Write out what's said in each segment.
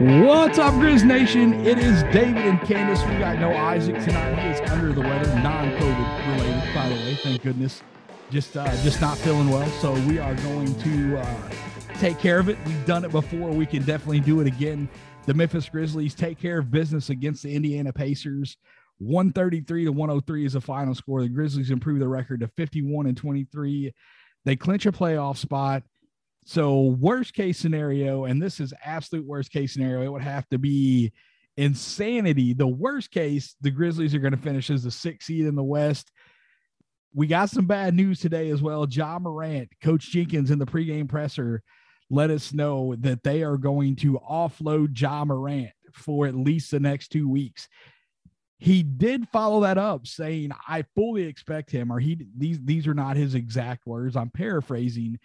What's up, Grizz Nation? It is David and Candace. We got no Isaac tonight. He is under the weather, non-COVID related, by the way. Thank goodness. Just, uh, just not feeling well. So we are going to uh, take care of it. We've done it before. We can definitely do it again. The Memphis Grizzlies take care of business against the Indiana Pacers. 133 to 103 is the final score. The Grizzlies improve their record to 51 and 23. They clinch a playoff spot. So, worst case scenario, and this is absolute worst case scenario, it would have to be insanity. The worst case, the Grizzlies are going to finish as the sixth seed in the West. We got some bad news today as well. Ja Morant, Coach Jenkins in the pregame presser let us know that they are going to offload Ja Morant for at least the next two weeks. He did follow that up saying, I fully expect him, or he these these are not his exact words. I'm paraphrasing,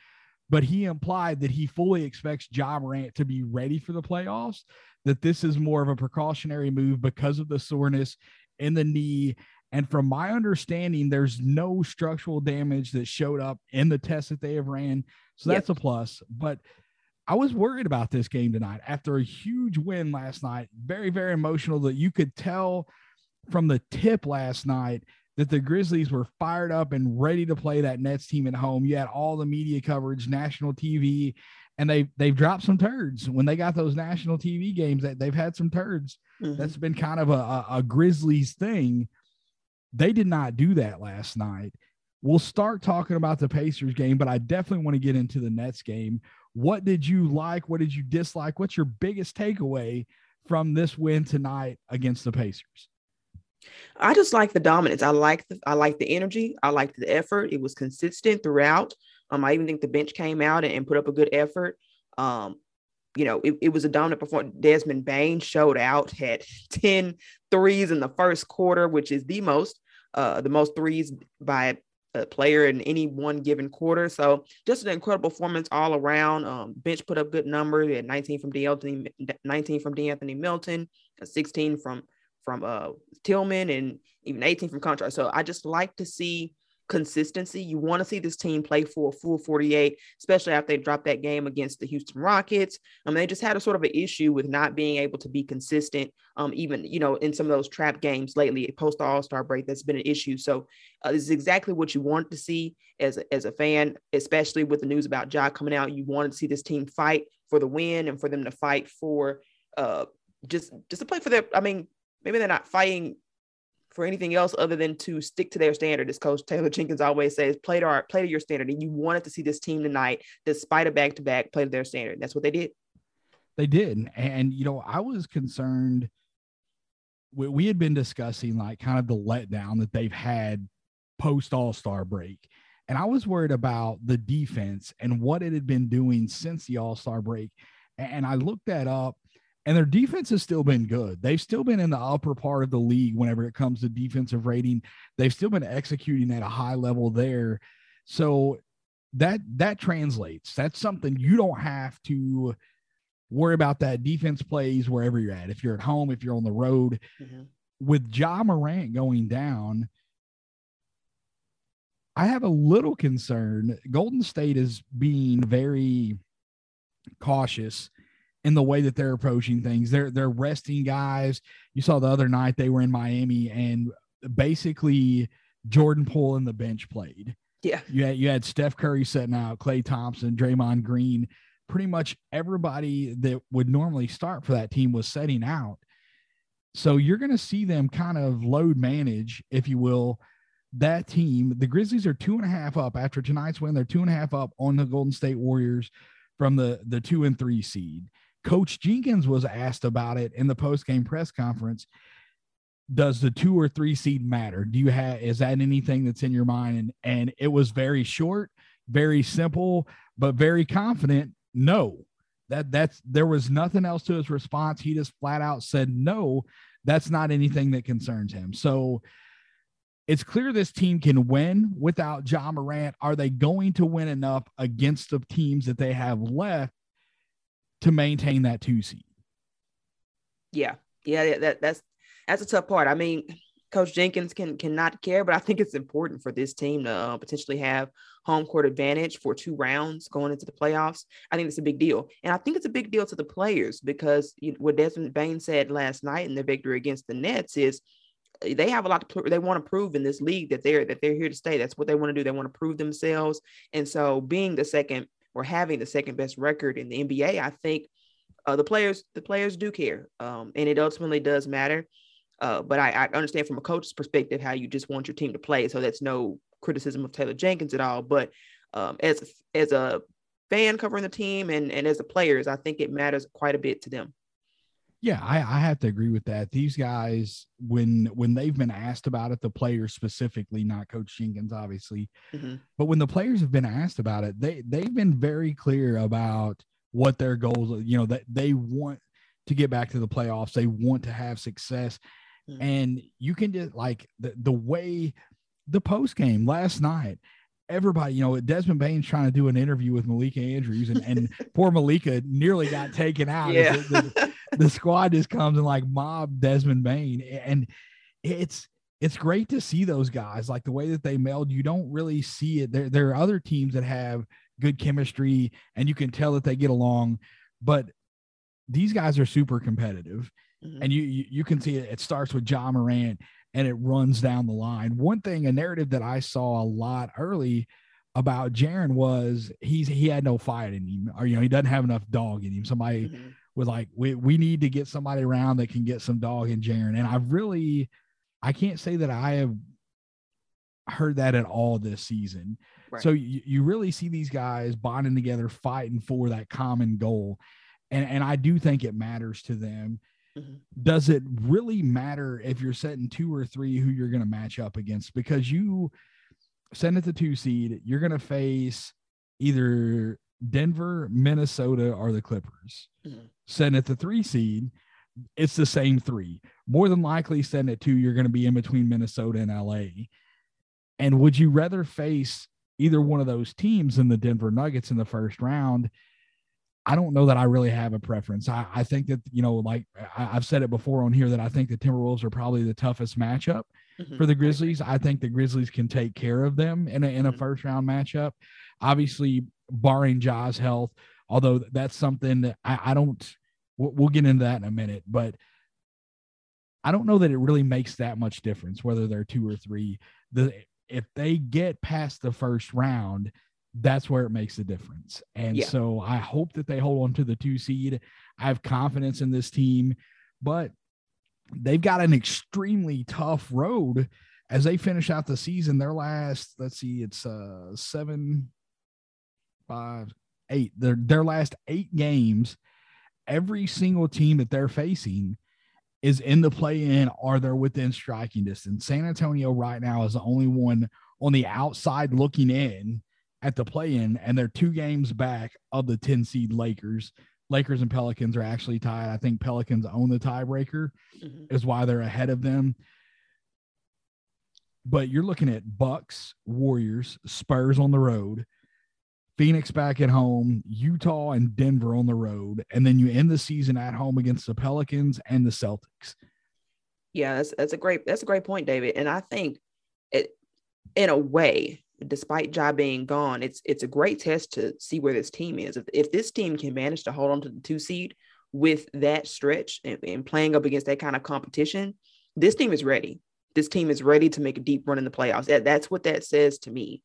but he implied that he fully expects Ja Morant to be ready for the playoffs, that this is more of a precautionary move because of the soreness in the knee. And from my understanding, there's no structural damage that showed up in the test that they have ran. So that's yep. a plus. But I was worried about this game tonight after a huge win last night. Very, very emotional that you could tell from the tip last night that the Grizzlies were fired up and ready to play that Nets team at home. You had all the media coverage, national TV, and they they've dropped some turds when they got those national TV games. That they've had some turds. Mm-hmm. That's been kind of a, a, a Grizzlies thing. They did not do that last night. We'll start talking about the Pacers game, but I definitely want to get into the Nets game. What did you like? What did you dislike? What's your biggest takeaway from this win tonight against the Pacers? I just like the dominance. I like the I like the energy. I liked the effort. It was consistent throughout. Um, I even think the bench came out and, and put up a good effort. Um, you know, it, it was a dominant performance. Desmond Bane showed out, had 10 threes in the first quarter, which is the most, uh, the most threes by a player in any one given quarter. So just an incredible performance all around. Um, bench put up good numbers. We had 19 from De'Anthony, 19 from De'Anthony Melton, 16 from from uh, Tillman and even 18 from Konchar. So I just like to see consistency. You want to see this team play for a full 48, especially after they dropped that game against the Houston Rockets. I mean, they just had a sort of an issue with not being able to be consistent, um, even, you know, in some of those trap games lately, post All Star break, that's been an issue. So uh, this is exactly what you want to see as a, as a fan, especially with the news about Ja coming out. You wanted to see this team fight for the win and for them to fight for uh, just just to play for their, I mean, maybe they're not fighting for anything else other than to stick to their standard, as Coach Taylor Jenkins always says, play to our, play to your standard. And you wanted to see this team tonight, despite a back to back, play to their standard. That's what they did. They did, and you know, I was concerned. We, we had been discussing like kind of the letdown that they've had post All Star break, and I was worried about the defense and what it had been doing since the All Star break. And I looked that up and their defense has still been good. They've still been in the upper part of the league whenever it comes to defensive rating. They've still been executing at a high level there. So that that translates. That's something you don't have to worry about that defense plays wherever you're at. If you're at home, if you're on the road. Mm-hmm. With Ja Morant going down, I have a little concern. Golden State is being very cautious in the way that they're approaching things. They're they're resting guys. You saw the other night they were in Miami and basically Jordan Poole and the bench played. Yeah. You had you had Steph Curry setting out, Klay Thompson, Draymond Green. Pretty much everybody that would normally start for that team was setting out. So you're going to see them kind of load manage, if you will, that team. The Grizzlies are two and a half up after tonight's win. They're two and a half up on the Golden State Warriors from the the two and three seed. Coach Jenkins was asked about it in the post game press conference. Does the two or three seed matter? Do you have is that anything that's in your mind? And and it was very short, very simple, but very confident. No, that that's there was nothing else to his response. He just flat out said no. That's not anything that concerns him. So it's clear this team can win without Ja Morant. Are they going to win enough against the teams that they have left to maintain that two seed. Yeah, yeah, that that's that's a tough part. I mean, Coach Jenkins can cannot care, but I think it's important for this team to uh, potentially have home court advantage for two rounds going into the playoffs. I think it's a big deal, and I think it's a big deal to the players because you what Desmond Bane said last night in their victory against the Nets is eh, they have a lot to they want to prove in this league that they're that they're here to stay. That's what they want to do. They want to prove themselves, and so being the second or having the second best record in the NBA, I think uh, the players the players do care, um, and it ultimately does matter. Uh, but I, I, understand from a coach's perspective how you just want your team to play. So that's no criticism of Taylor Jenkins at all. But um, as as a fan covering the team and and as the players, I think it matters quite a bit to them. Yeah, I, I have to agree with that. These guys, when when they've been asked about it, the players specifically, not Coach Jenkins, obviously, mm-hmm. but when the players have been asked about it, they they've been very clear about what their goals. Are. You know that they want to get back to the playoffs. They want to have success, mm-hmm. and you can just like the the way the post game last night everybody, you know, Desmond Bane's trying to do an interview with Malika Andrews, and, and poor Malika nearly got taken out. Yeah. The, the, the, squad just comes and like mob Desmond Bane, and it's it's great to see those guys like the way that they meld. You don't really see it. There there are other teams that have good chemistry, and you can tell that they get along, but these guys are super competitive. Mm-hmm. And you, you you can see it. It starts with Ja Morant and it runs down the line. One thing, a narrative that I saw a lot early about Jaren was he's he had no fight in him, or you know, he doesn't have enough dog in him. Somebody mm-hmm. Was like, we we need to get somebody around that can get some dog in Jaren. And I really I can't say that I have heard that at all this season. Right. So you, you really see these guys bonding together, fighting for that common goal. And and I do think it matters to them. Mm-hmm. Does it really matter if you're setting two or three who you're going to match up against? Because you send it the two seed, you're going to face either Denver, Minnesota, are the Clippers. Mm-hmm. Send it the three seed, it's the same three. More than likely, send it two, you're going to be in between Minnesota and LA. And would you rather face either one of those teams in the Denver Nuggets in the first round? I don't know that I really have a preference. I, I think that, you know, like I, have said it before on here that I think the Timberwolves are probably the toughest matchup mm-hmm. for the Grizzlies. I think the Grizzlies can take care of them in a, in a mm-hmm. first round matchup. Obviously, barring Ja's health, although that's something that I, I don't, we'll, we'll get into that in a minute, but I don't know that it really makes that much difference whether they're two or three. The, if they get past the first round, that's where it makes a difference. And yeah. so I hope that they hold on to the two seed. I have confidence in this team, but they've got an extremely tough road as they finish out the season. Their last, let's see, it's uh seven, five, eight. Their their last eight games, every single team that they're facing is in the play in or they're within striking distance. San Antonio right now is the only one on the outside looking in at the play in, and they're two games back of the 10 seed Lakers. Lakers and Pelicans are actually tied. I think Pelicans own the tiebreaker, mm-hmm. is why they're ahead of them. But you're looking at Bucks, Warriors, Spurs on the road, Phoenix back at home, Utah and Denver on the road, and then you end the season at home against the Pelicans and the Celtics. Yeah, that's that's a great that's a great point, David. And I think it in a way, despite Ja being gone, it's it's a great test to see where this team is. If, if this team can manage to hold on to the two seed with that stretch and, and, playing up against that kind of competition, this team is ready. This team is ready to make a deep run in the playoffs. That, that's what that says to me.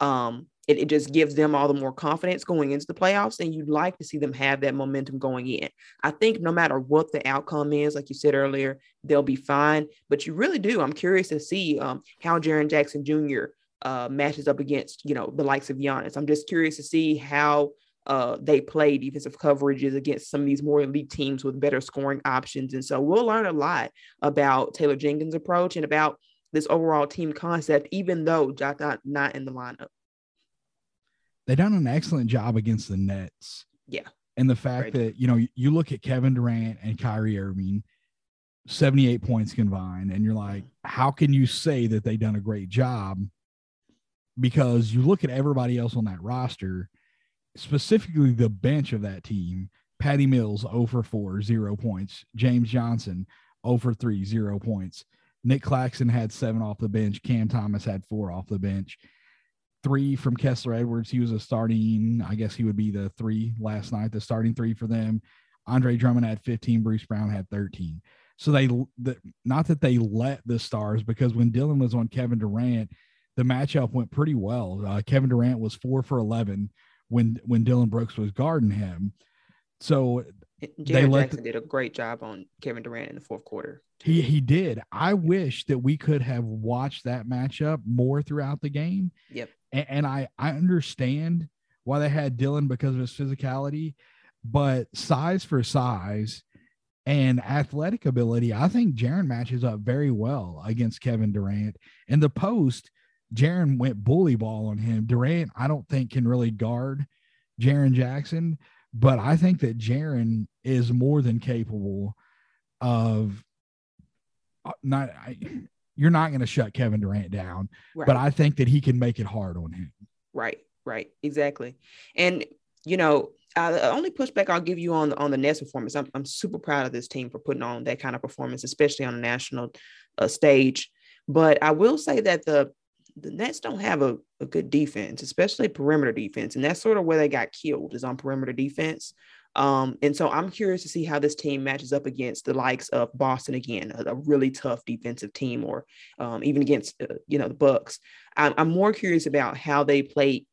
Um, it, it just gives them all the more confidence going into the playoffs, and you'd like to see them have that momentum going in. I think no matter what the outcome is, like you said earlier, they'll be fine. But you really do. I'm curious to see um, how Jaren Jackson Jr uh, matches up against, you know, the likes of Giannis. I'm just curious to see how uh, they play defensive coverages against some of these more elite teams with better scoring options. And so we'll learn a lot about Taylor Jenkins' approach and about this overall team concept, even though Jock not, not in the lineup. They done an excellent job against the Nets. Yeah. And the fact that, you know, you look at Kevin Durant and Kyrie Irving, 78 points combined, and you're like, mm-hmm. how can you say that they done a great job because you look at everybody else on that roster, specifically the bench of that team. Patty Mills 0 for 4, zero points. James Johnson 0 for 3, zero points. Nick Claxton had seven off the bench. Cam Thomas had four off the bench. Three from Kessler Edwards. He was a starting, I guess he would be the three last night, the starting three for them. Andre Drummond had 15. Bruce Brown had 13. So they, the, not that they let the stars, because when Dillon was on Kevin Durant, the matchup went pretty well. Uh, Kevin Durant was four for 11 when when Dillon Brooks was guarding him. So Jaren Jackson the, did a great job on Kevin Durant in the fourth quarter. He he did. I wish that we could have watched that matchup more throughout the game. Yep. And, and I I understand why they had Dillon because of his physicality, but size for size and athletic ability, I think Jaren matches up very well against Kevin Durant. In the post, Jaren went bully ball on him. Durant, I don't think can really guard Jaren Jackson, but I think that Jaren is more than capable of uh, not. I, you're not going to shut Kevin Durant down, right. but I think that he can make it hard on him. Right, right, exactly. And you know, uh, the only pushback I'll give you on on the Nets performance, I'm, I'm super proud of this team for putting on that kind of performance, especially on a national uh, stage. But I will say that the the Nets don't have a, a good defense, especially perimeter defense, and that's sort of where they got killed is on perimeter defense. Um, and so I'm curious to see how this team matches up against the likes of Boston again, a, a really tough defensive team, or um, even against uh, you know the Bucks. I'm, I'm more curious about how they play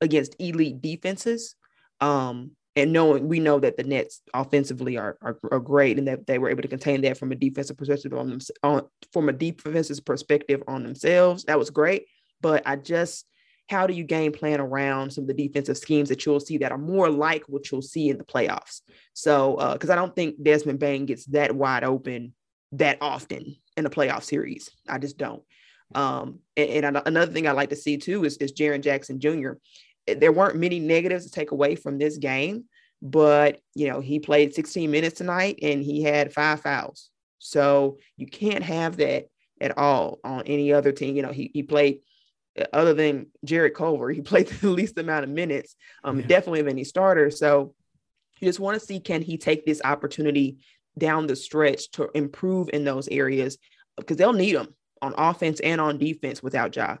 against elite defenses um, and knowing we know that the Nets offensively are, are, are great and that they were able to contain that from a defensive perspective on them on from a defensive perspective on themselves. That was great. But I just how do you game plan around some of the defensive schemes that you'll see that are more like what you'll see in the playoffs? So because uh, I don't think Desmond Bane gets that wide open that often in a playoff series. I just don't. Um, and, and another thing I like to see too is, is Jaren Jackson Jr there weren't many negatives to take away from this game, but you know, he played 16 minutes tonight and he had five fouls. So you can't have that at all on any other team. You know, he, he played other than Jarrett Culver, he played the least amount of minutes, um, yeah. definitely of any starter. So you just want to see can he take this opportunity down the stretch to improve in those areas because they'll need him on offense and on defense without Ja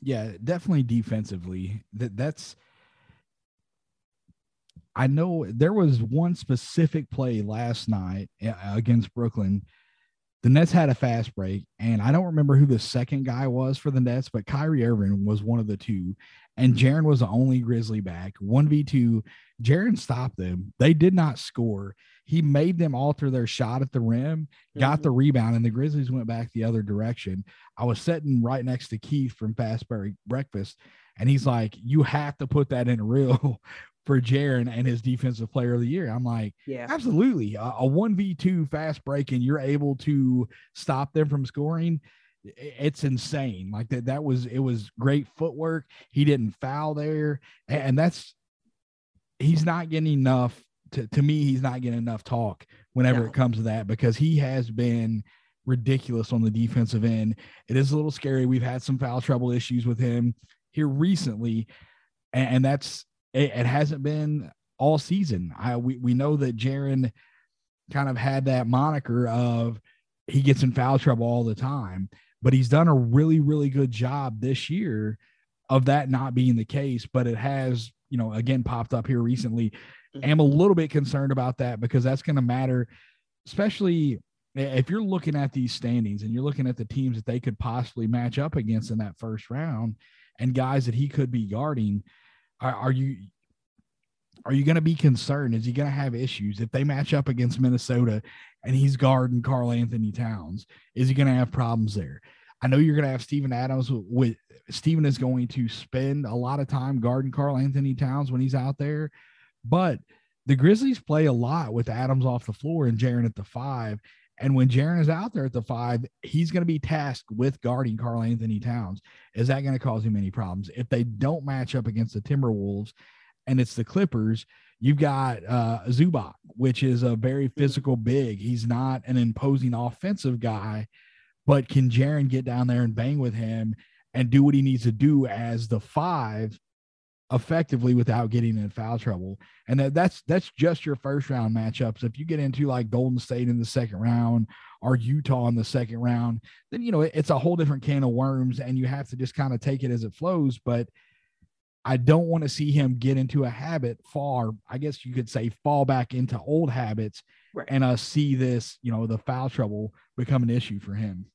yeah, definitely defensively. That that's I know there was one specific play last night against Brooklyn. The Nets had a fast break, and I don't remember who the second guy was for the Nets, but Kyrie Irving was one of the two, and Jaren was the only Grizzly back. 1v2, Jaren stopped them. They did not score he made them alter their shot at the rim, got mm-hmm. the rebound, and the Grizzlies went back the other direction. I was sitting right next to Keith from Fastberry Breakfast, and he's like, You have to put that in a reel for Jaren and his defensive player of the year. I'm like, Yeah, absolutely. A, a 1v2 fast break, and you're able to stop them from scoring it's insane like that that was it was great footwork he didn't foul there and that's he's not getting enough to, to me, he's not getting enough talk whenever no. it comes to that because he has been ridiculous on the defensive end. It is a little scary. We've had some foul trouble issues with him here recently, and, and that's it, it, hasn't been all season. I we, we know that Jaren kind of had that moniker of he gets in foul trouble all the time, but he's done a really, really good job this year of that not being the case. But it has, you know, again popped up here recently Mm-hmm. am a little bit concerned about that because that's going to matter, especially if you're looking at these standings and you're looking at the teams that they could possibly match up against in that first round and guys that he could be guarding. Are, are you are you going to be concerned? Is he going to have issues if they match up against Minnesota and he's guarding Karl-Anthony Towns? Is he going to have problems there? I know you're going to have Steven Adams with Steven is going to spend a lot of time guarding Karl-Anthony Towns when he's out there. But the Grizzlies play a lot with Adams off the floor and Jaren at the five. And when Jaren is out there at the five, he's going to be tasked with guarding Karl-Anthony Towns. Is that going to cause him any problems? If they don't match up against the Timberwolves and it's the Clippers, you've got uh, Zubac, which is a very physical big. He's not an imposing offensive guy, but can Jaren get down there and bang with him and do what he needs to do as the five effectively without getting in foul trouble. And that, that's that's just your first round matchups. If you get into like Golden State in the second round or Utah in the second round, then you know it, it's a whole different can of worms, and you have to just kind of take it as it flows. But I don't want to see him get into a habit far, I guess you could say fall back into old habits right. and uh see this, you know, the foul trouble become an issue for him.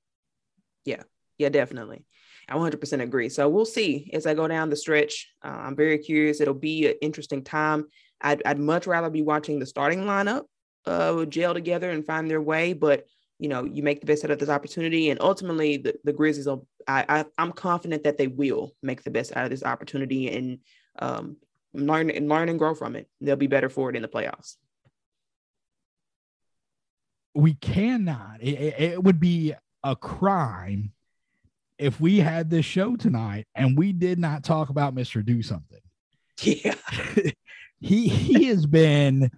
Yeah. Yeah, definitely. I 100% agree. So we'll see as I go down the stretch. Uh, I'm very curious. It'll be an interesting time. I'd, I'd much rather be watching the starting lineup uh, gel together and find their way, but you know, you make the best out of this opportunity, and ultimately, the, the Grizzlies. Will, I, I I'm confident that they will make the best out of this opportunity and um, learn and learn and grow from it. They'll be better for it in the playoffs. We cannot. It, it would be a crime if we had this show tonight and we did not talk about Mr. Do Something. Yeah. he he has been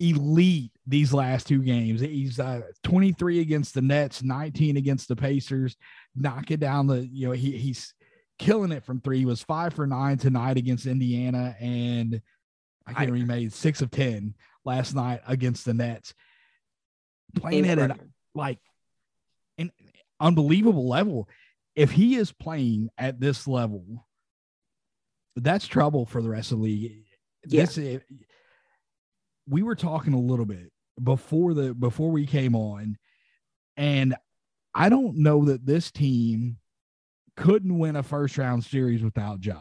elite these last two games. He's uh, 23 against the Nets, 19 against the Pacers, knocking down the, you know, he, he's killing it from three. He was five for nine tonight against Indiana, and I can't remember, he made six of 10 last night against the Nets. Playing at an like an unbelievable level. If he is playing at this level, that's trouble for the rest of the league. Yeah. This, we were talking a little bit before the before we came on, and I don't know that this team couldn't win a first round series without Ja.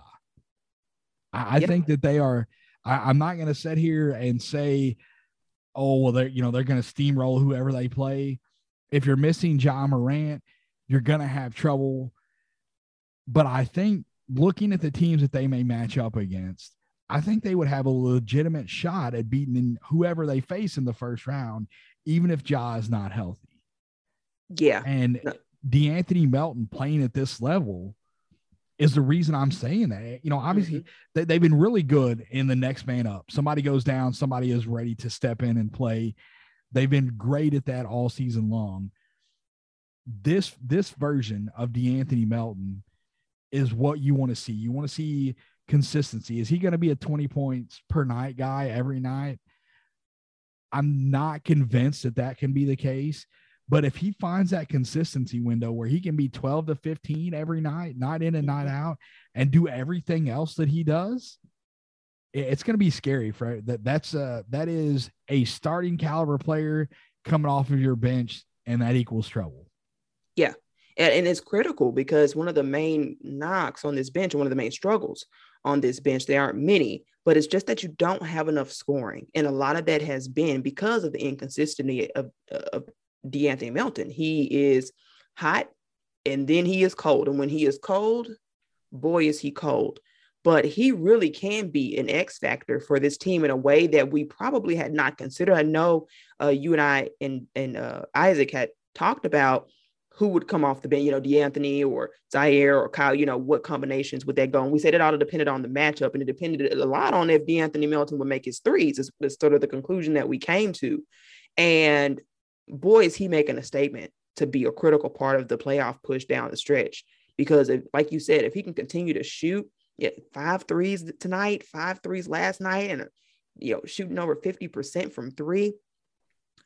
I, I yeah. think that they are. I, am not going to sit here and say, "Oh, well, they're you know they're going to steamroll whoever they play." If you're missing Ja Morant, you're going to have trouble. But I think looking at the teams that they may match up against, I think they would have a legitimate shot at beating whoever they face in the first round, even if Ja is not healthy. Yeah. And no. De'Anthony Melton playing at this level is the reason I'm saying that. You know, obviously mm-hmm. they, they've been really good in the next man up. Somebody goes down, somebody is ready to step in and play. They've been great at that all season long. This this version of De'Anthony Melton is what you want to see. You want to see consistency. Is he going to be a 20 points per night guy every night? I'm not convinced that that can be the case. But if he finds that consistency window where he can be 12 to 15 every night, night in and night out, and do everything else that he does, it's going to be scary for that. That's a that is a starting caliber player coming off of your bench, and that equals trouble. Yeah, and, and it's critical because one of the main knocks on this bench, one of the main struggles on this bench. There aren't many, but it's just that you don't have enough scoring. And a lot of that has been because of the inconsistency of, of De'Anthony Melton. He is hot and then he is cold. And when he is cold, boy, is he cold. But he really can be an X factor for this team in a way that we probably had not considered. I know uh, you and I and, and uh, Isaac had talked about who would come off the bench, you know, De'Anthony or Ziaire or Kyle, you know, what combinations would that go? And we said it all depended on the matchup and it depended a lot on if De'Anthony Melton would make his threes, is, is sort of the conclusion that we came to. And boy, is he making a statement to be a critical part of the playoff push down the stretch. Because if, like you said, if he can continue to shoot yeah, five threes tonight, five threes last night, and you know, shooting over 50% from three,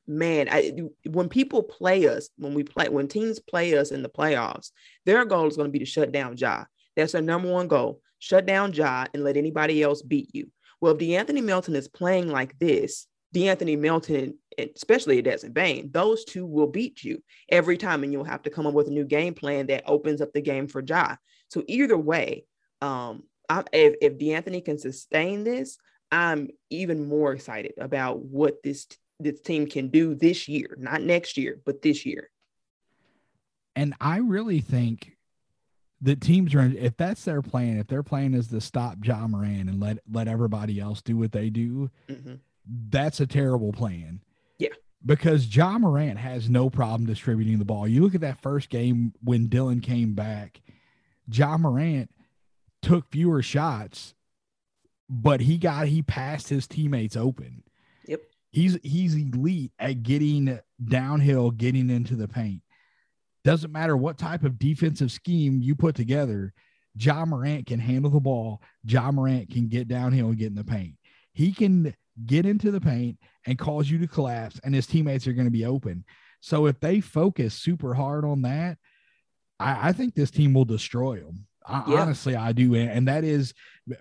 man, I, when people play us, when we play, when teams play us in the playoffs, their goal is going to be to shut down Ja. That's their number one goal. Shut down Ja and let anybody else beat you. Well, if De'Anthony Melton is playing like this, De'Anthony Melton, especially Desmond Bane, those two will beat you every time, and you'll have to come up with a new game plan that opens up the game for Ja. So either way, um, I, if, if De'Anthony can sustain this, I'm even more excited about what this this team can do this year, not next year, but this year. And I really think that teams are if that's their plan, if their plan is to stop Ja Morant and let let everybody else do what they do, mm-hmm. that's a terrible plan. Yeah. Because Ja Morant has no problem distributing the ball. You look at that first game when Dillon came back, Ja Morant took fewer shots, but he got he passed his teammates open he's he's elite at getting downhill, getting into the paint. Doesn't matter what type of defensive scheme you put together, Ja Morant can handle the ball. Ja Morant can get downhill and get in the paint. He can get into the paint and cause you to collapse, and his teammates are going to be open. So if they focus super hard on that, I, I think this team will destroy them. I, yeah. Honestly, I do, and that is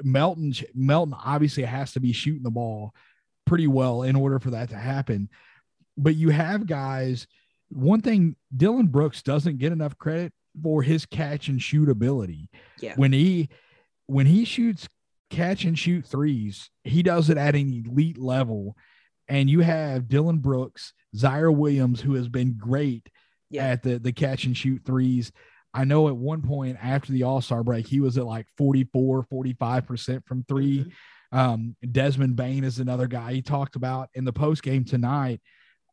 Melton. Melton obviously has to be shooting the ball pretty well in order for that to happen. But you have guys. One thing Dillon Brooks doesn't get enough credit for his catch and shoot ability. Yeah. When he when he shoots catch and shoot threes, he does it at an elite level. And you have Dillon Brooks, Ziaire Williams, who has been great yeah. at the the catch and shoot threes. I know at one point after the All Star break, he was at like 44, 45% from 3 mm-hmm. Um, Desmond Bane is another guy he talked about in the post game tonight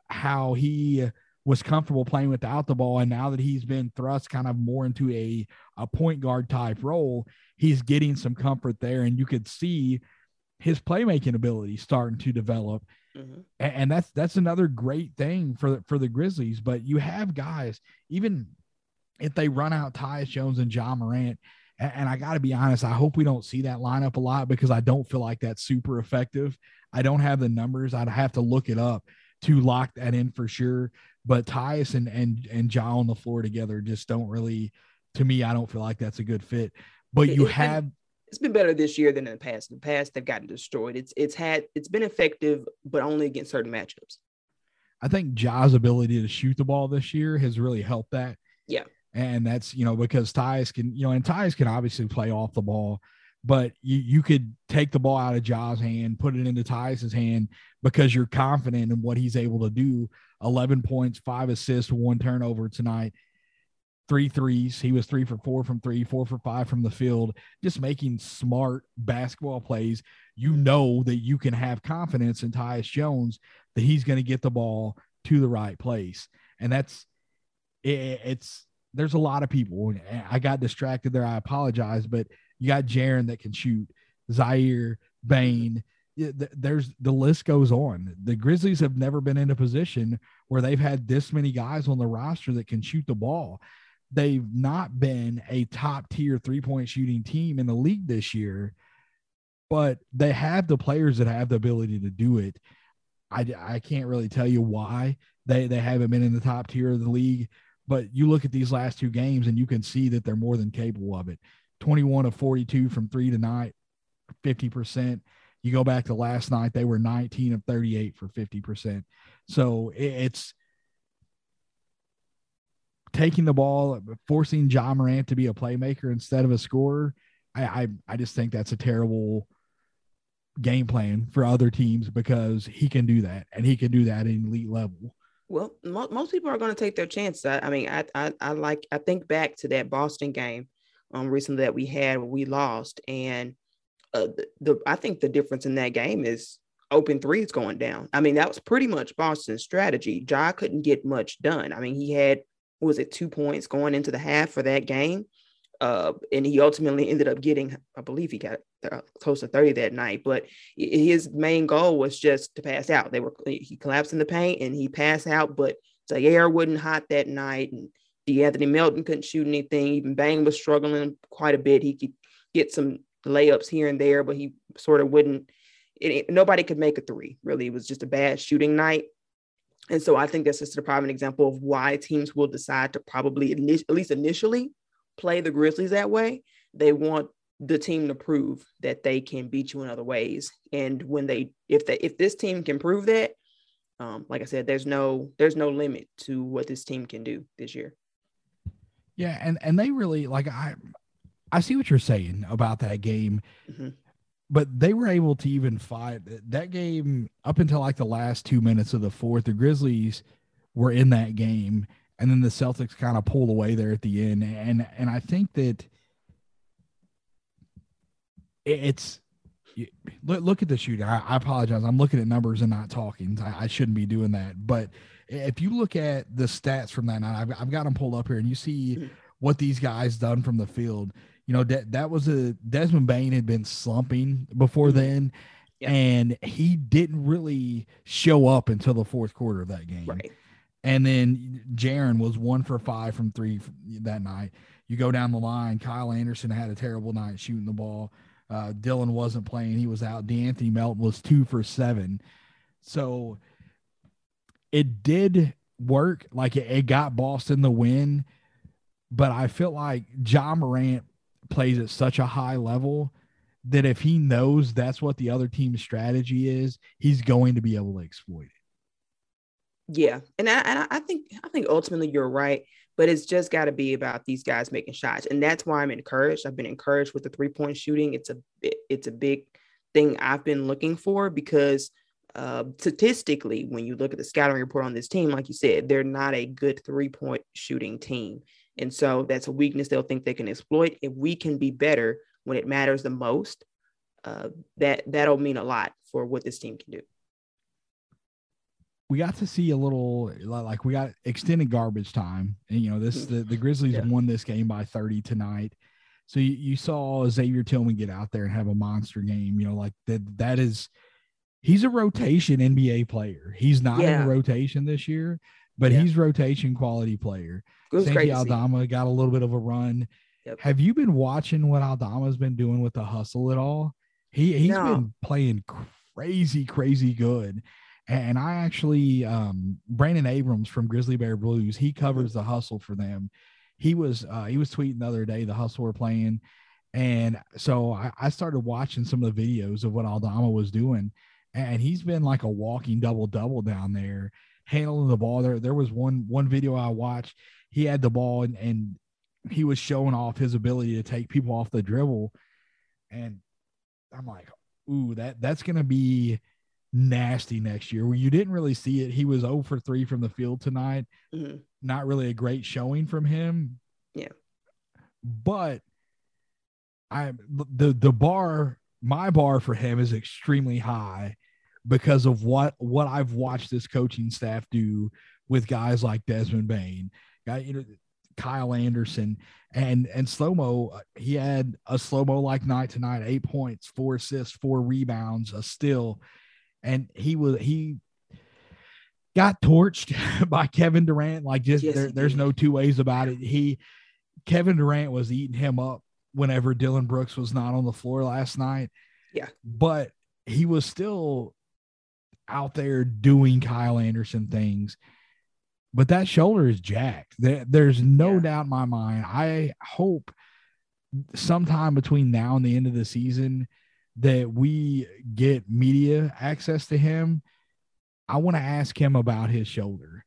how he was comfortable playing without the ball. And now that he's been thrust kind of more into a, a point guard type role, he's getting some comfort there. And you could see his playmaking ability starting to develop. Mm-hmm. And, and that's that's another great thing for the, for the Grizzlies. But you have guys, even if they run out Tyus Jones and Ja Morant, and, and I got to be honest, I hope we don't see that lineup a lot because I don't feel like that's super effective. I don't have the numbers. I'd have to look it up to lock that in for sure. But Tyus and and and Ja on the floor together just don't really, to me, I don't feel like that's a good fit. But you it's have been, it's been better this year than in the past. In the past, they've gotten destroyed. It's it's had it's been effective, but only against certain matchups. I think Ja's ability to shoot the ball this year has really helped that. Yeah. And that's, you know, because Tyus can, you know, and Tyus can obviously play off the ball but you, you could take the ball out of Ja's hand, put it into Tyus's hand because you're confident in what he's able to do. 11 points, five assists, one turnover tonight, three threes. He was three for four from three, four for five from the field, just making smart basketball plays. You know that you can have confidence in Tyus Jones that he's going to get the ball to the right place. And that's, it, it's, there's a lot of people. I got distracted there. I apologize, but you got Jaren that can shoot, Ziaire, Bane. There's the list goes on. The Grizzlies have never been in a position where they've had this many guys on the roster that can shoot the ball. They've not been a top tier three point shooting team in the league this year, but they have the players that have the ability to do it. I, I can't really tell you why they, they haven't been in the top tier of the league, but you look at these last two games and you can see that they're more than capable of it. 21 of 42 from three tonight, 50%. You go back to last night, they were 19 of 38 for 50%. So it's taking the ball, forcing Ja Morant to be a playmaker instead of a scorer. I, I, I just think that's a terrible game plan for other teams because he can do that and he can do that at elite level. Well, mo- most people are going to take their chance. I, I mean, I, I, I like, I think back to that Boston game um, recently that we had where we lost, and uh, the, the I think the difference in that game is open threes going down. I mean, that was pretty much Boston's strategy. Ja couldn't get much done. I mean, he had was it two points going into the half for that game, uh, and he ultimately ended up getting, I believe he got uh, close to 30 that night. But his main goal was just to pass out. They were he collapsed in the paint and he passed out, but Ziaire wasn't hot that night, and De'Anthony Melton couldn't shoot anything. Even Bang was struggling quite a bit. He could get some layups here and there, but he sort of wouldn't. It, nobody could make a three. Really, it was just a bad shooting night. And so I think that's just a prime example of why teams will decide to probably, at least initially, play the Grizzlies that way. They want the team to prove that they can beat you in other ways. And when they, if they, if this team can prove that, um, like I said, there's no, there's no limit to what this team can do this year. Yeah, and and they really like I I see what you're saying about that game. Mm-hmm. But they were able to even fight that game up until like the last two minutes of the fourth. The Grizzlies were in that game, and then the Celtics kind of pulled away there at the end. And and I think that it's look, look at the shooting. I, I, apologize. I'm looking at numbers and not talking. I, I, shouldn't be doing that. But if you look at the stats from that night, I've, I've got them pulled up here, and you see what these guys done from the field. You know that that was a Desmond Bane had been slumping before mm-hmm. then, yeah. and he didn't really show up until the fourth quarter of that game. Right. And then Jaren was one for five from three that night. you go down the line. Kyle Anderson had a terrible night shooting the ball. Uh, Dillon wasn't playing; he was out. De'Anthony Melton was two for seven. So it did work. Like it, it got Boston the win, but I feel like Ja Morant plays at such a high level that if he knows that's what the other team's strategy is, he's going to be able to exploit it. Yeah, and I, and I think I think ultimately you're right, but it's just got to be about these guys making shots, and that's why I'm encouraged. I've been encouraged with the three point shooting. It's a it's a big thing I've been looking for because uh, statistically, when you look at the scouting report on this team, like you said, they're not a good three point shooting team. And so that's a weakness they'll think they can exploit. If we can be better when it matters the most, uh, that that'll mean a lot for what this team can do. We got to see a little like we got extended garbage time, and you know this the, the Grizzlies yeah. won this game by 30 tonight. So you, you saw Xavier Tillman get out there and have a monster game. You know, like that that is he's a rotation NBA player. He's not yeah. in rotation this year, but yeah. he's rotation quality player. Santi Aldama got a little bit of a run. Yep. Have you been watching what Aldama's been doing with the hustle at all? He he's no. been playing crazy, crazy good. And I actually um Brandon Abrams from Grizzly Bear Blues, he covers the hustle for them. He was uh he was tweeting the other day the hustle were playing. And so I, I started watching some of the videos of what Aldama was doing and he's been like a walking double double down there handling the ball there there was one one video i watched he had the ball and, and he was showing off his ability to take people off the dribble and i'm like ooh that that's gonna be nasty next year where you didn't really see it he was 0 for 3 from the field tonight mm-hmm. not really a great showing from him yeah but i the the bar my bar for him is extremely high because of what what I've watched this coaching staff do with guys like Desmond Bane, guy you know Kyle Anderson and and slow mo. He had a slow mo like night tonight, eight points, four assists, four rebounds, a still, and he was he got torched by Kevin Durant. Like just yes, there, there's no two ways about it. He Kevin Durant was eating him up whenever Dillon Brooks was not on the floor last night. Yeah. But he was still out there doing Kyle Anderson things. But that shoulder is jacked. There, there's no yeah. doubt in my mind. I hope sometime between now and the end of the season that we get media access to him. I want to ask him about his shoulder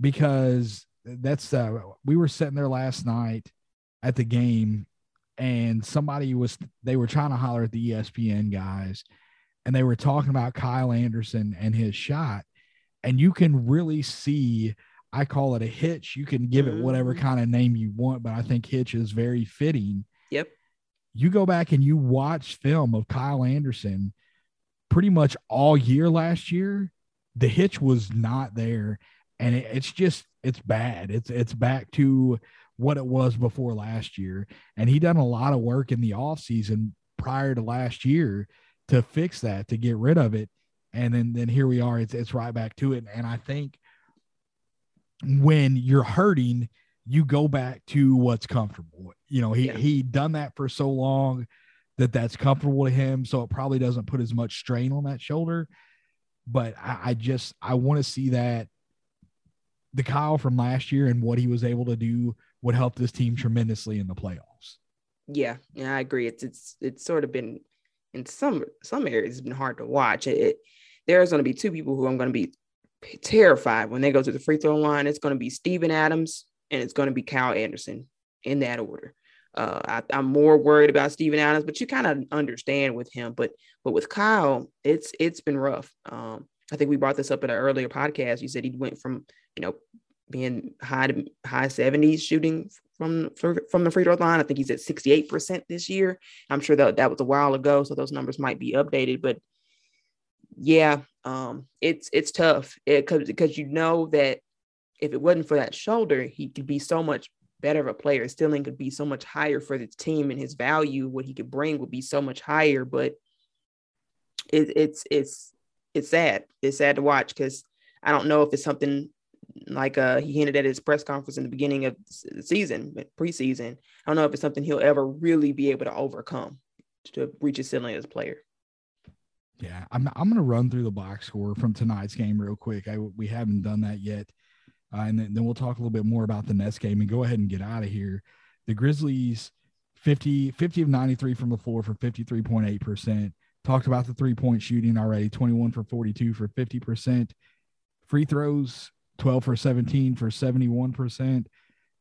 because that's uh we were sitting there last night at the game and somebody was they were trying to holler at the ESPN guys and they were talking about Kyle Anderson and his shot and you can really see I call it a hitch you can give it whatever mm-hmm. kind of name you want but I think hitch is very fitting yep you go back and you watch film of Kyle Anderson pretty much all year last year the hitch was not there and it, it's just it's bad it's it's back to what it was before last year. And he done a lot of work in the off season prior to last year to fix that, to get rid of it. And then, then here we are. It's, it's right back to it. And I think when you're hurting, you go back to what's comfortable. You know, he, yeah. he done that for so long that that's comfortable to him. So it probably doesn't put as much strain on that shoulder. But I, I just, I want to see that the Kyle from last year and what he was able to do would help this team tremendously in the playoffs. Yeah, yeah, I agree. It's it's it's sort of been in some some areas it's been hard to watch. It, it there's going to be two people who I'm going to be terrified when they go to the free throw line. It's going to be Steven Adams and it's going to be Kyle Anderson in that order. Uh, I, am more worried about Steven Adams, but you kind of understand with him. But but with Kyle, it's it's been rough. Um, I think we brought this up in an earlier podcast. You said he went from you know being high to high 70s shooting from from the free throw line. I think he's at 68% this year. I'm sure that that was a while ago, so those numbers might be updated. But yeah, um, it's it's tough because because you know that if it wasn't for that shoulder, he could be so much better of a player. Stilling could be so much higher for the team, and his value, what he could bring, would be so much higher. But it, it's it's it's sad. It's sad to watch because I don't know if it's something like uh, he hinted at his press conference in the beginning of the season, preseason. I don't know if it's something he'll ever really be able to overcome to reach his ceiling as a player. Yeah, I'm I'm gonna run through the box score from tonight's game real quick. I we haven't done that yet, uh, and then, then we'll talk a little bit more about the Nets game and go ahead and get out of here. The Grizzlies 50 50 of 93 from the floor for 53.8 percent. Talked about the three point shooting already 21 for 42 for 50 percent. Free throws 12 for 17 for 71 percent.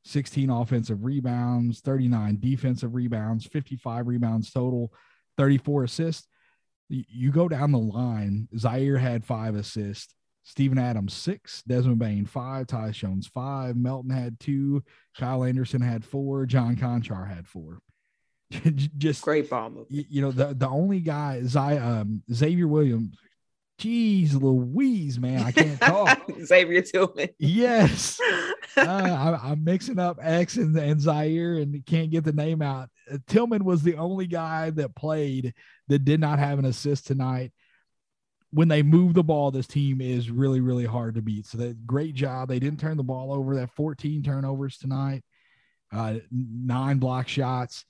16 offensive rebounds, 39 defensive rebounds, 55 rebounds total, 34 assists you go down the line. Ziaire had five assists. Steven Adams six, Desmond Bane five, Tyus Jones five, Melton had two, Kyle Anderson had four, John Konchar had four. Just great bomb. You, you, know the the only guy Zy, um, Xavier Williams. Jeez Louise, man, I can't talk. Xavier Tillman. Yes, uh, I, am mixing up X and, and Ziaire and can't get the name out. Uh, Tillman was the only guy that played that did not have an assist tonight. When they move the ball, this team is really, really hard to beat. So that great job. They didn't turn the ball over. That 14 turnovers tonight, uh, nine block shots.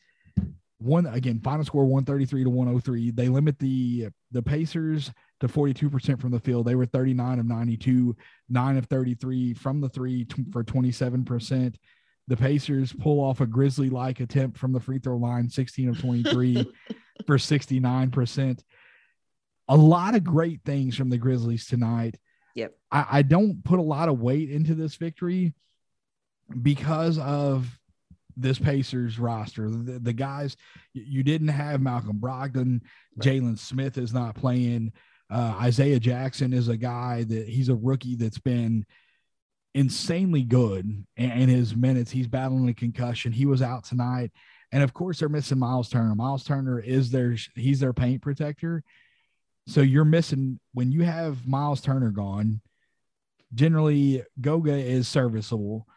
One again, final score 133 to 103. They limit the the Pacers to 42% from the field. They were 39 of 92, 9 of 33 from the three t- for 27%. The Pacers pull off a Grizzly like attempt from the free throw line, 16 of 23 for 69%. A lot of great things from the Grizzlies tonight. Yep. I, I don't put a lot of weight into this victory because of this Pacers roster. The, the, guys, you didn't have Malcolm Brogdon. Right. Jalen Smith is not playing. Uh, Isaiah Jackson is a guy that he's a rookie that's been insanely good in his minutes. He's battling a concussion. He was out tonight. And of course, they're missing Miles Turner. Miles Turner is their he's their paint protector. So you're missing when you have Miles Turner gone. Generally, Goga is serviceable,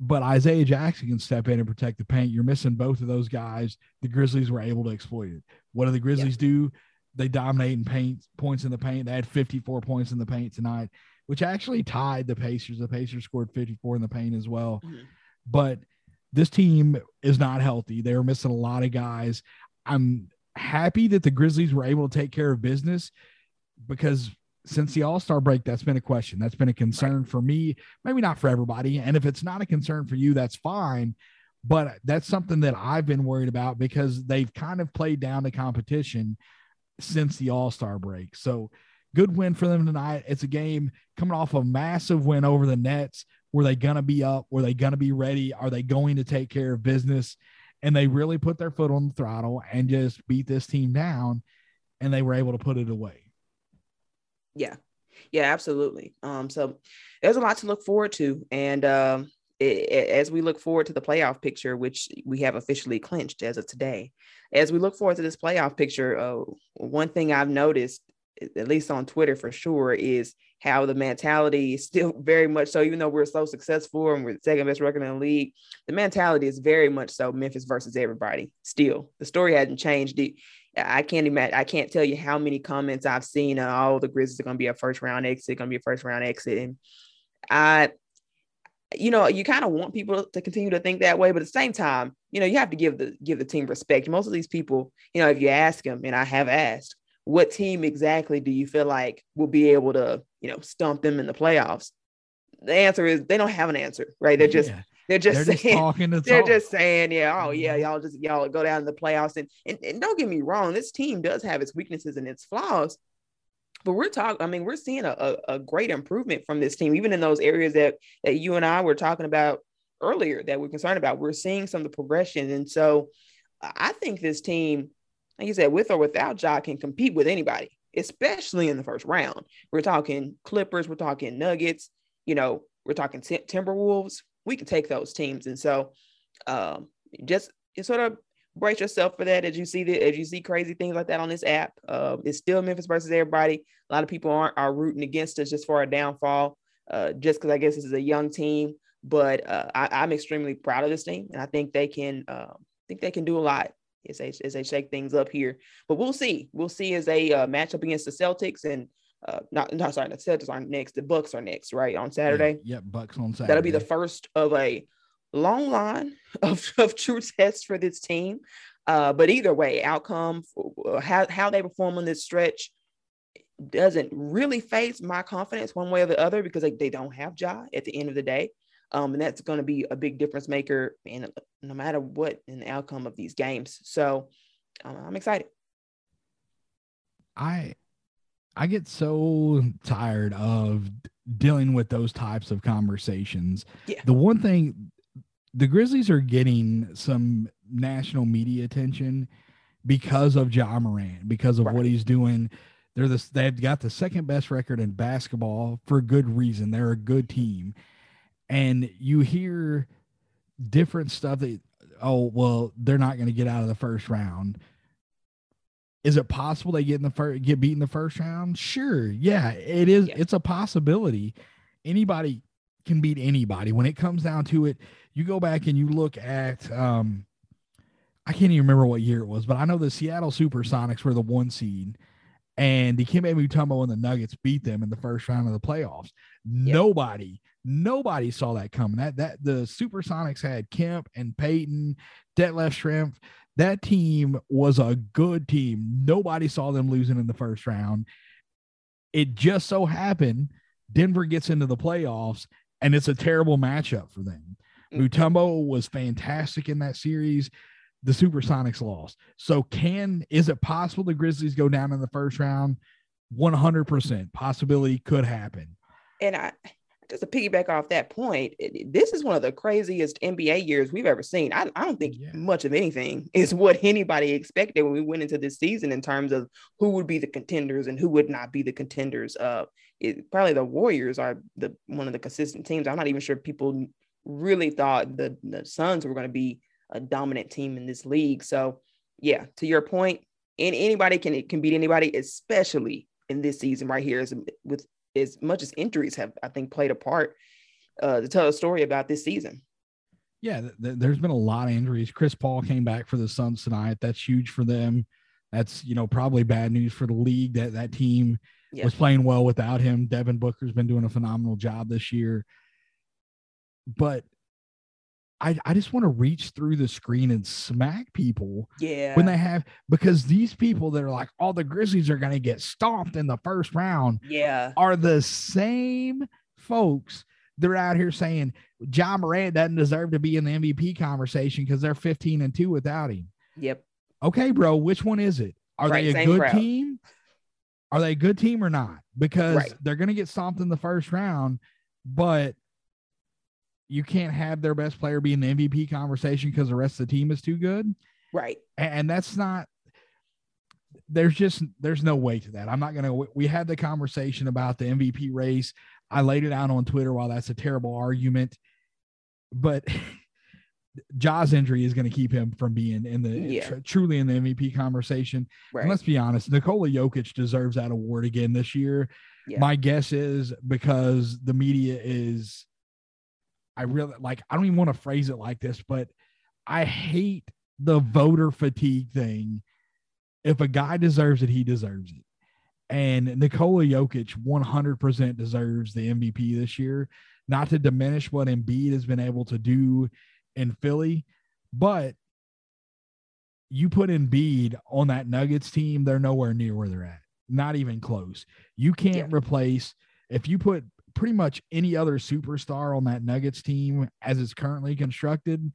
but Isaiah Jackson can step in and protect the paint. You're missing both of those guys. The Grizzlies were able to exploit it. What do the Grizzlies do? They dominate in paint points in the paint. They had 54 points in the paint tonight which actually tied the Pacers. The Pacers scored 54 in the paint as well. Mm-hmm. But this team is not healthy. They are missing a lot of guys. I'm happy that the Grizzlies were able to take care of business because since the All Star break, that's been a question. That's been a concern right. for me, maybe not for everybody. And if it's not a concern for you, that's fine. But that's something that I've been worried about because they've kind of played down the competition since the All Star break. So good win for them tonight. It's a game coming off a massive win over the Nets. Were they going to be up? Were they going to be ready? Are they going to take care of business? And they really put their foot on the throttle and just beat this team down, and they were able to put it away. Yeah, yeah, absolutely. Um, so there's a lot to look forward to, and um, as we look forward to the playoff picture, which we have officially clinched as of today, as we look forward to this playoff picture, uh, one thing I've noticed at least on Twitter for sure, is how the mentality is still very much so, even though we're so successful and we're the second best record in the league, the mentality is very much so Memphis versus everybody. Still, the story hasn't changed. I can't imagine, I can't tell you how many comments I've seen. Uh, oh, the Grizzlies are going to be a first round exit, going to be a first round exit. And I, you know, you kind of want people to continue to think that way, but at the same time, you know, you have to give the give the team respect. Most of these people, you know, if you ask them, and I have asked, what team exactly do you feel like will be able to, you know, stump them in the playoffs? The answer is they don't have an answer, right? They're just yeah. they're just they're saying just they're talk. just saying, yeah, oh yeah, mm-hmm. y'all just y'all go down in the playoffs. And, and and don't get me wrong, this team does have its weaknesses and its flaws. But we're talking, I mean, we're seeing a, a, a great improvement from this team, even in those areas that that you and I were talking about earlier that we're concerned about. We're seeing some of the progression. And so I think this team like you said, with or without Ja, can compete with anybody, especially in the first round. We're talking Clippers, we're talking Nuggets, you know, we're talking t- Timberwolves. We can take those teams, and so um, just sort of brace yourself for that as you see the as you see crazy things like that on this app. Uh, it's still Memphis versus everybody. A lot of people aren't are rooting against us just for a downfall, uh, just because I guess this is a young team. But uh, I, am extremely proud of this team, and I think they can uh, think they can do a lot as they as they shake things up here. But we'll see. We'll see as they uh, match up against the Celtics, and uh, not not sorry, the Celtics aren't next. The Bucks are next, right on Saturday. Yeah, yep, Bucks on Saturday. That'll be the first of a long line of, of true tests for this team. Uh, but either way, outcome uh, how how they perform on this stretch doesn't really phase my confidence one way or the other because they, they don't have Ja at the end of the day. Um, and that's going to be a big difference maker in no matter what in the outcome of these games. So uh, I'm excited. I I get so tired of dealing with those types of conversations. Yeah. The one thing the Grizzlies are getting some national media attention because of Ja Morant, because of right. what he's doing. They're this they've got the second best record in basketball for good reason. They're a good team. And you hear different stuff that oh well, they're not going to get out of the first round. Is it possible they get in the first get beat in the first round? Sure. Yeah, it is. Yeah. It's a possibility. Anybody can beat anybody. When it comes down to it, you go back and you look at um I can't even remember what year it was, but I know the Seattle Supersonics were the one seed, and the Dikembe Mutombo and the Nuggets beat them in the first round of the playoffs. Yep. Nobody, nobody saw that coming. That that the Supersonics had Kemp and Payton, Detlef Schrempf. That team was a good team. Nobody saw them losing in the first round. It just so happened Denver gets into the playoffs, and it's a terrible matchup for them. Mm-hmm. Mutombo was fantastic in that series. The Supersonics lost. So, can is it possible the Grizzlies go down in the first round? 100% possibility could happen. And I just to piggyback off that point, this is one of the craziest NBA years we've ever seen. I, I don't think yeah. much of anything is what anybody expected when we went into this season in terms of who would be the contenders and who would not be the contenders. Uh, it, probably the Warriors are the one of the consistent teams. I'm not even sure people really thought the the Suns were going to be a dominant team in this league. So, yeah, to your point, and anybody can can beat anybody, especially in this season right here, as with as much as injuries have, I think, played a part uh, to tell a story about this season. Yeah, th- th- there's been a lot of injuries. Chris Paul came back for the Suns tonight. That's huge for them. That's you know probably bad news for the league that that team yeah. was playing well without him. Devin Booker's been doing a phenomenal job this year. But I, I just want to reach through the screen and smack people yeah when they have because these people that are like oh the grizzlies are going to get stomped in the first round yeah are the same folks they're out here saying Ja Morant doesn't deserve to be in the MVP conversation because they're 15 and 2 without him. Yep. Okay, bro, which one is it? Are right, they a good crowd. team? Are they a good team or not? Because right. they're going to get stomped in the first round, but you can't have their best player be in the MVP conversation because the rest of the team is too good. Right. And that's not there's just there's no way to that. I'm not gonna we had the conversation about the MVP race. I laid it out on Twitter while that's a terrible argument. But Ja's injury is going to keep him from being in the yeah. tr- truly in the MVP conversation. Right. And let's be honest, Nikola Jokic deserves that award again this year. Yeah. My guess is because the media is I really like, I don't even want to phrase it like this, but I hate the voter fatigue thing. If a guy deserves it, he deserves it. And Nikola Jokic 100% deserves the MVP this year. Not to diminish what Embiid has been able to do in Philly, but you put Embiid on that Nuggets team, they're nowhere near where they're at. Not even close. You can't yeah. replace if you put pretty much any other superstar on that Nuggets team as it's currently constructed,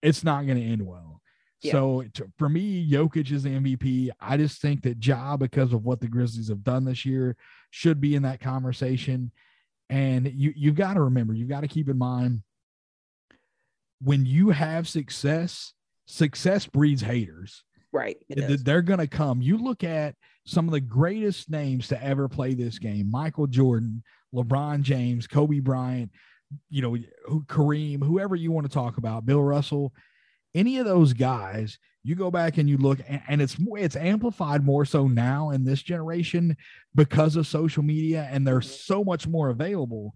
it's not going to end well. Yeah. So to, for me, Jokic is the MVP. I just think that Ja, because of what the Grizzlies have done this year, should be in that conversation. And you you've got to remember, you've got to keep in mind when you have success, success breeds haters. Right. They're going to come. You look at some of the greatest names to ever play this game Michael Jordan, LeBron James, Kobe Bryant, you know, Kareem, whoever you want to talk about, Bill Russell, any of those guys, you go back and you look, and it's it's amplified more so now in this generation because of social media, and they're mm-hmm. so much more available.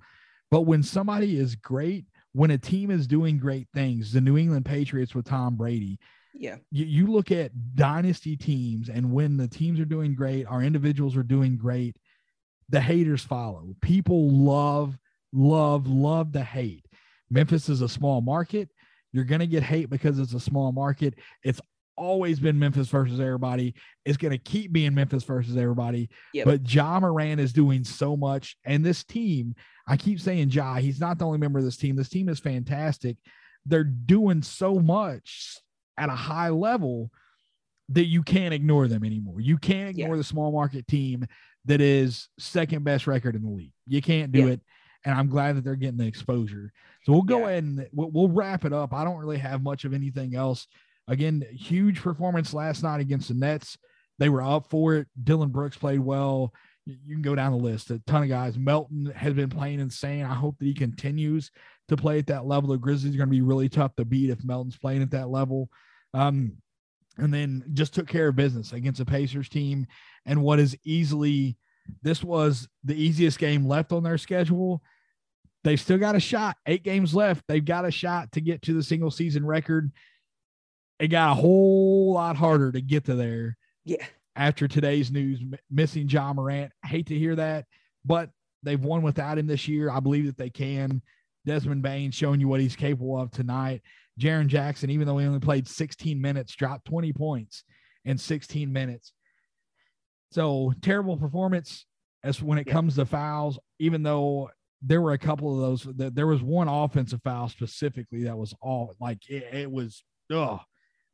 But when somebody is great, when a team is doing great things, the New England Patriots with Tom Brady, yeah, you, you look at dynasty teams, and when the teams are doing great, our individuals are doing great the haters follow. People love, love, love to hate. Memphis is a small market. You're going to get hate because it's a small market. It's always been Memphis versus everybody. It's going to keep being Memphis versus everybody. Yep. But Ja Morant is doing so much. And this team, I keep saying Ja, he's not the only member of this team. This team is fantastic. They're doing so much at a high level that you can't ignore them anymore. You can't ignore yeah. the small market team that is second best record in the league. You can't do yeah. it. And I'm glad that they're getting the exposure. So we'll go yeah. ahead and we'll, we'll wrap it up. I don't really have much of anything else. Again, huge performance last night against the Nets. They were up for it. Dillon Brooks played well. You can go down the list. A ton of guys. Melton has been playing insane. I hope that he continues to play at that level. The Grizzlies are going to be really tough to beat if Melton's playing at that level. Um, and then just took care of business against a Pacers team and what is easily this was the easiest game left on their schedule. They've still got a shot. Eight games left. They've got a shot to get to the single season record. It got a whole lot harder to get to there. Yeah. After today's news, missing Ja Morant. I hate to hear that, but they've won without him this year. I believe that they can. Desmond Bane showing you what he's capable of tonight. Jaren Jackson, even though he only played 16 minutes, dropped 20 points in 16 minutes. So terrible performance as when it yep. comes to fouls, even though there were a couple of those. There was one offensive foul specifically that was all like it, it was. Oh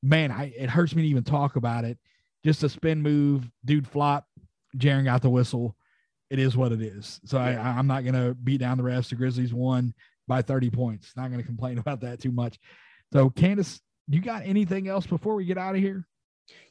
man, I it hurts me to even talk about it. Just a spin move, dude flop. Jaren got the whistle. It is what it is. So yeah. I, I'm not gonna beat down the refs. The Grizzlies won by 30 points. Not gonna complain about that too much. So Candace, you got anything else before we get out of here?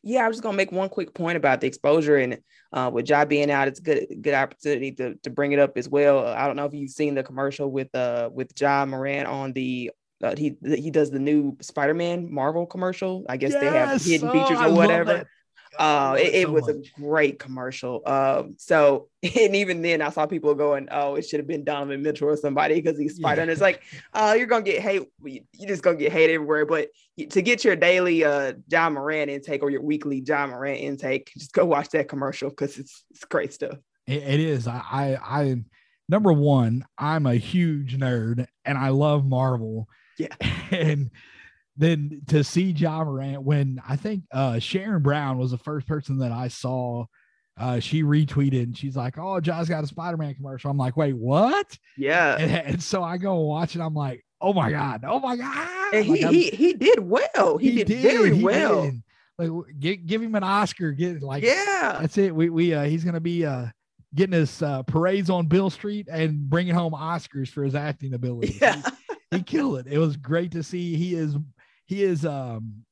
Yeah, I was just gonna make one quick point about the exposure and uh, with Ja being out, it's good good opportunity to to bring it up as well. I don't know if you've seen the commercial with uh with Ja Morant on the uh, he he does the new Spider-Man Marvel commercial. I guess yes! they have hidden oh, features or whatever. Uh, it, it so was much. a great commercial. Um, so and even then, I saw people going, "Oh, it should have been Donovan Mitchell or somebody because he's Spider." Yeah. And it's like, uh, you're gonna get hate. You're just gonna get hate everywhere. But to get your daily uh Ja Morant intake or your weekly Ja Morant intake, just go watch that commercial because it's it's great stuff. it, it is. I, I I number one, I'm a huge nerd and I love Marvel. Yeah. And then to see Ja Morant when I think uh, Sharon Brown was the first person that I saw. Uh, she retweeted and she's like, "Oh, Ja's got a Spider-Man commercial." I'm like, "Wait, what?" Yeah. And, and so I go watch it. I'm like, "Oh my god! Oh my god!" And he like, he, he did well. He, he did, very he well. Did. Like, give, give him an Oscar. Get like, yeah, that's it. We we uh, he's gonna be uh getting his uh, parades on Beale Street and bringing home Oscars for his acting ability. Yeah. He, he killed it. It was great to see. He is he is um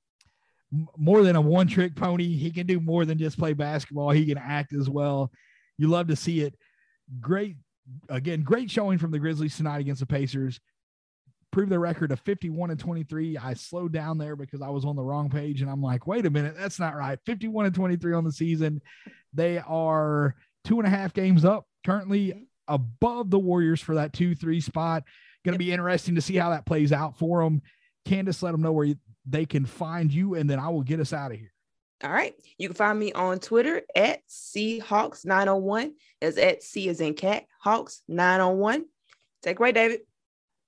more than a one trick pony. He can do more than just play basketball. He can act as well. You love to see it. Great, again, great showing from the Grizzlies tonight against the Pacers. Prove their record of 51 and 23. I slowed down there because I was on the wrong page and I'm like, wait a minute, that's not right. 51 and 23 on the season. They are two and a half games up currently above the Warriors for that 2 3 spot. Going to be interesting to see how that plays out for them. Candace, let them know where you, they can find you, and then I will get us out of here. All right. You can find me on Twitter at Seahawks901. As at C as in cat, Hawks901. Take away, David.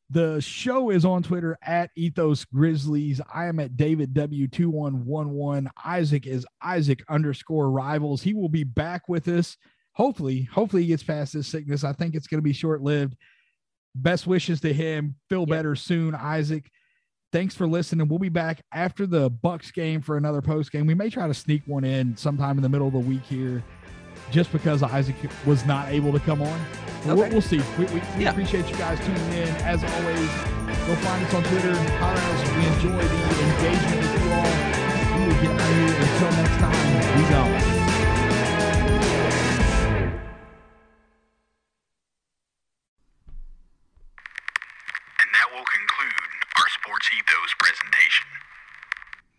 The show is on Twitter at Ethos Grizzlies. I am at David W2111. Isaac is Isaac underscore rivals. He will be back with us. Hopefully, hopefully he gets past this sickness. I think it's going to be short lived. Best wishes to him. Feel yep. better soon, Isaac thanks for listening. We'll be back after the Bucks game for another post game. We may try to sneak one in sometime in the middle of the week here, just because Isaac was not able to come on. Okay. We'll, we'll, see. We, we, we yeah. appreciate you guys tuning in. As always, go find us on Twitter. Holler us. We enjoy the engagement with you all. We will get out of here. Until next time, we go.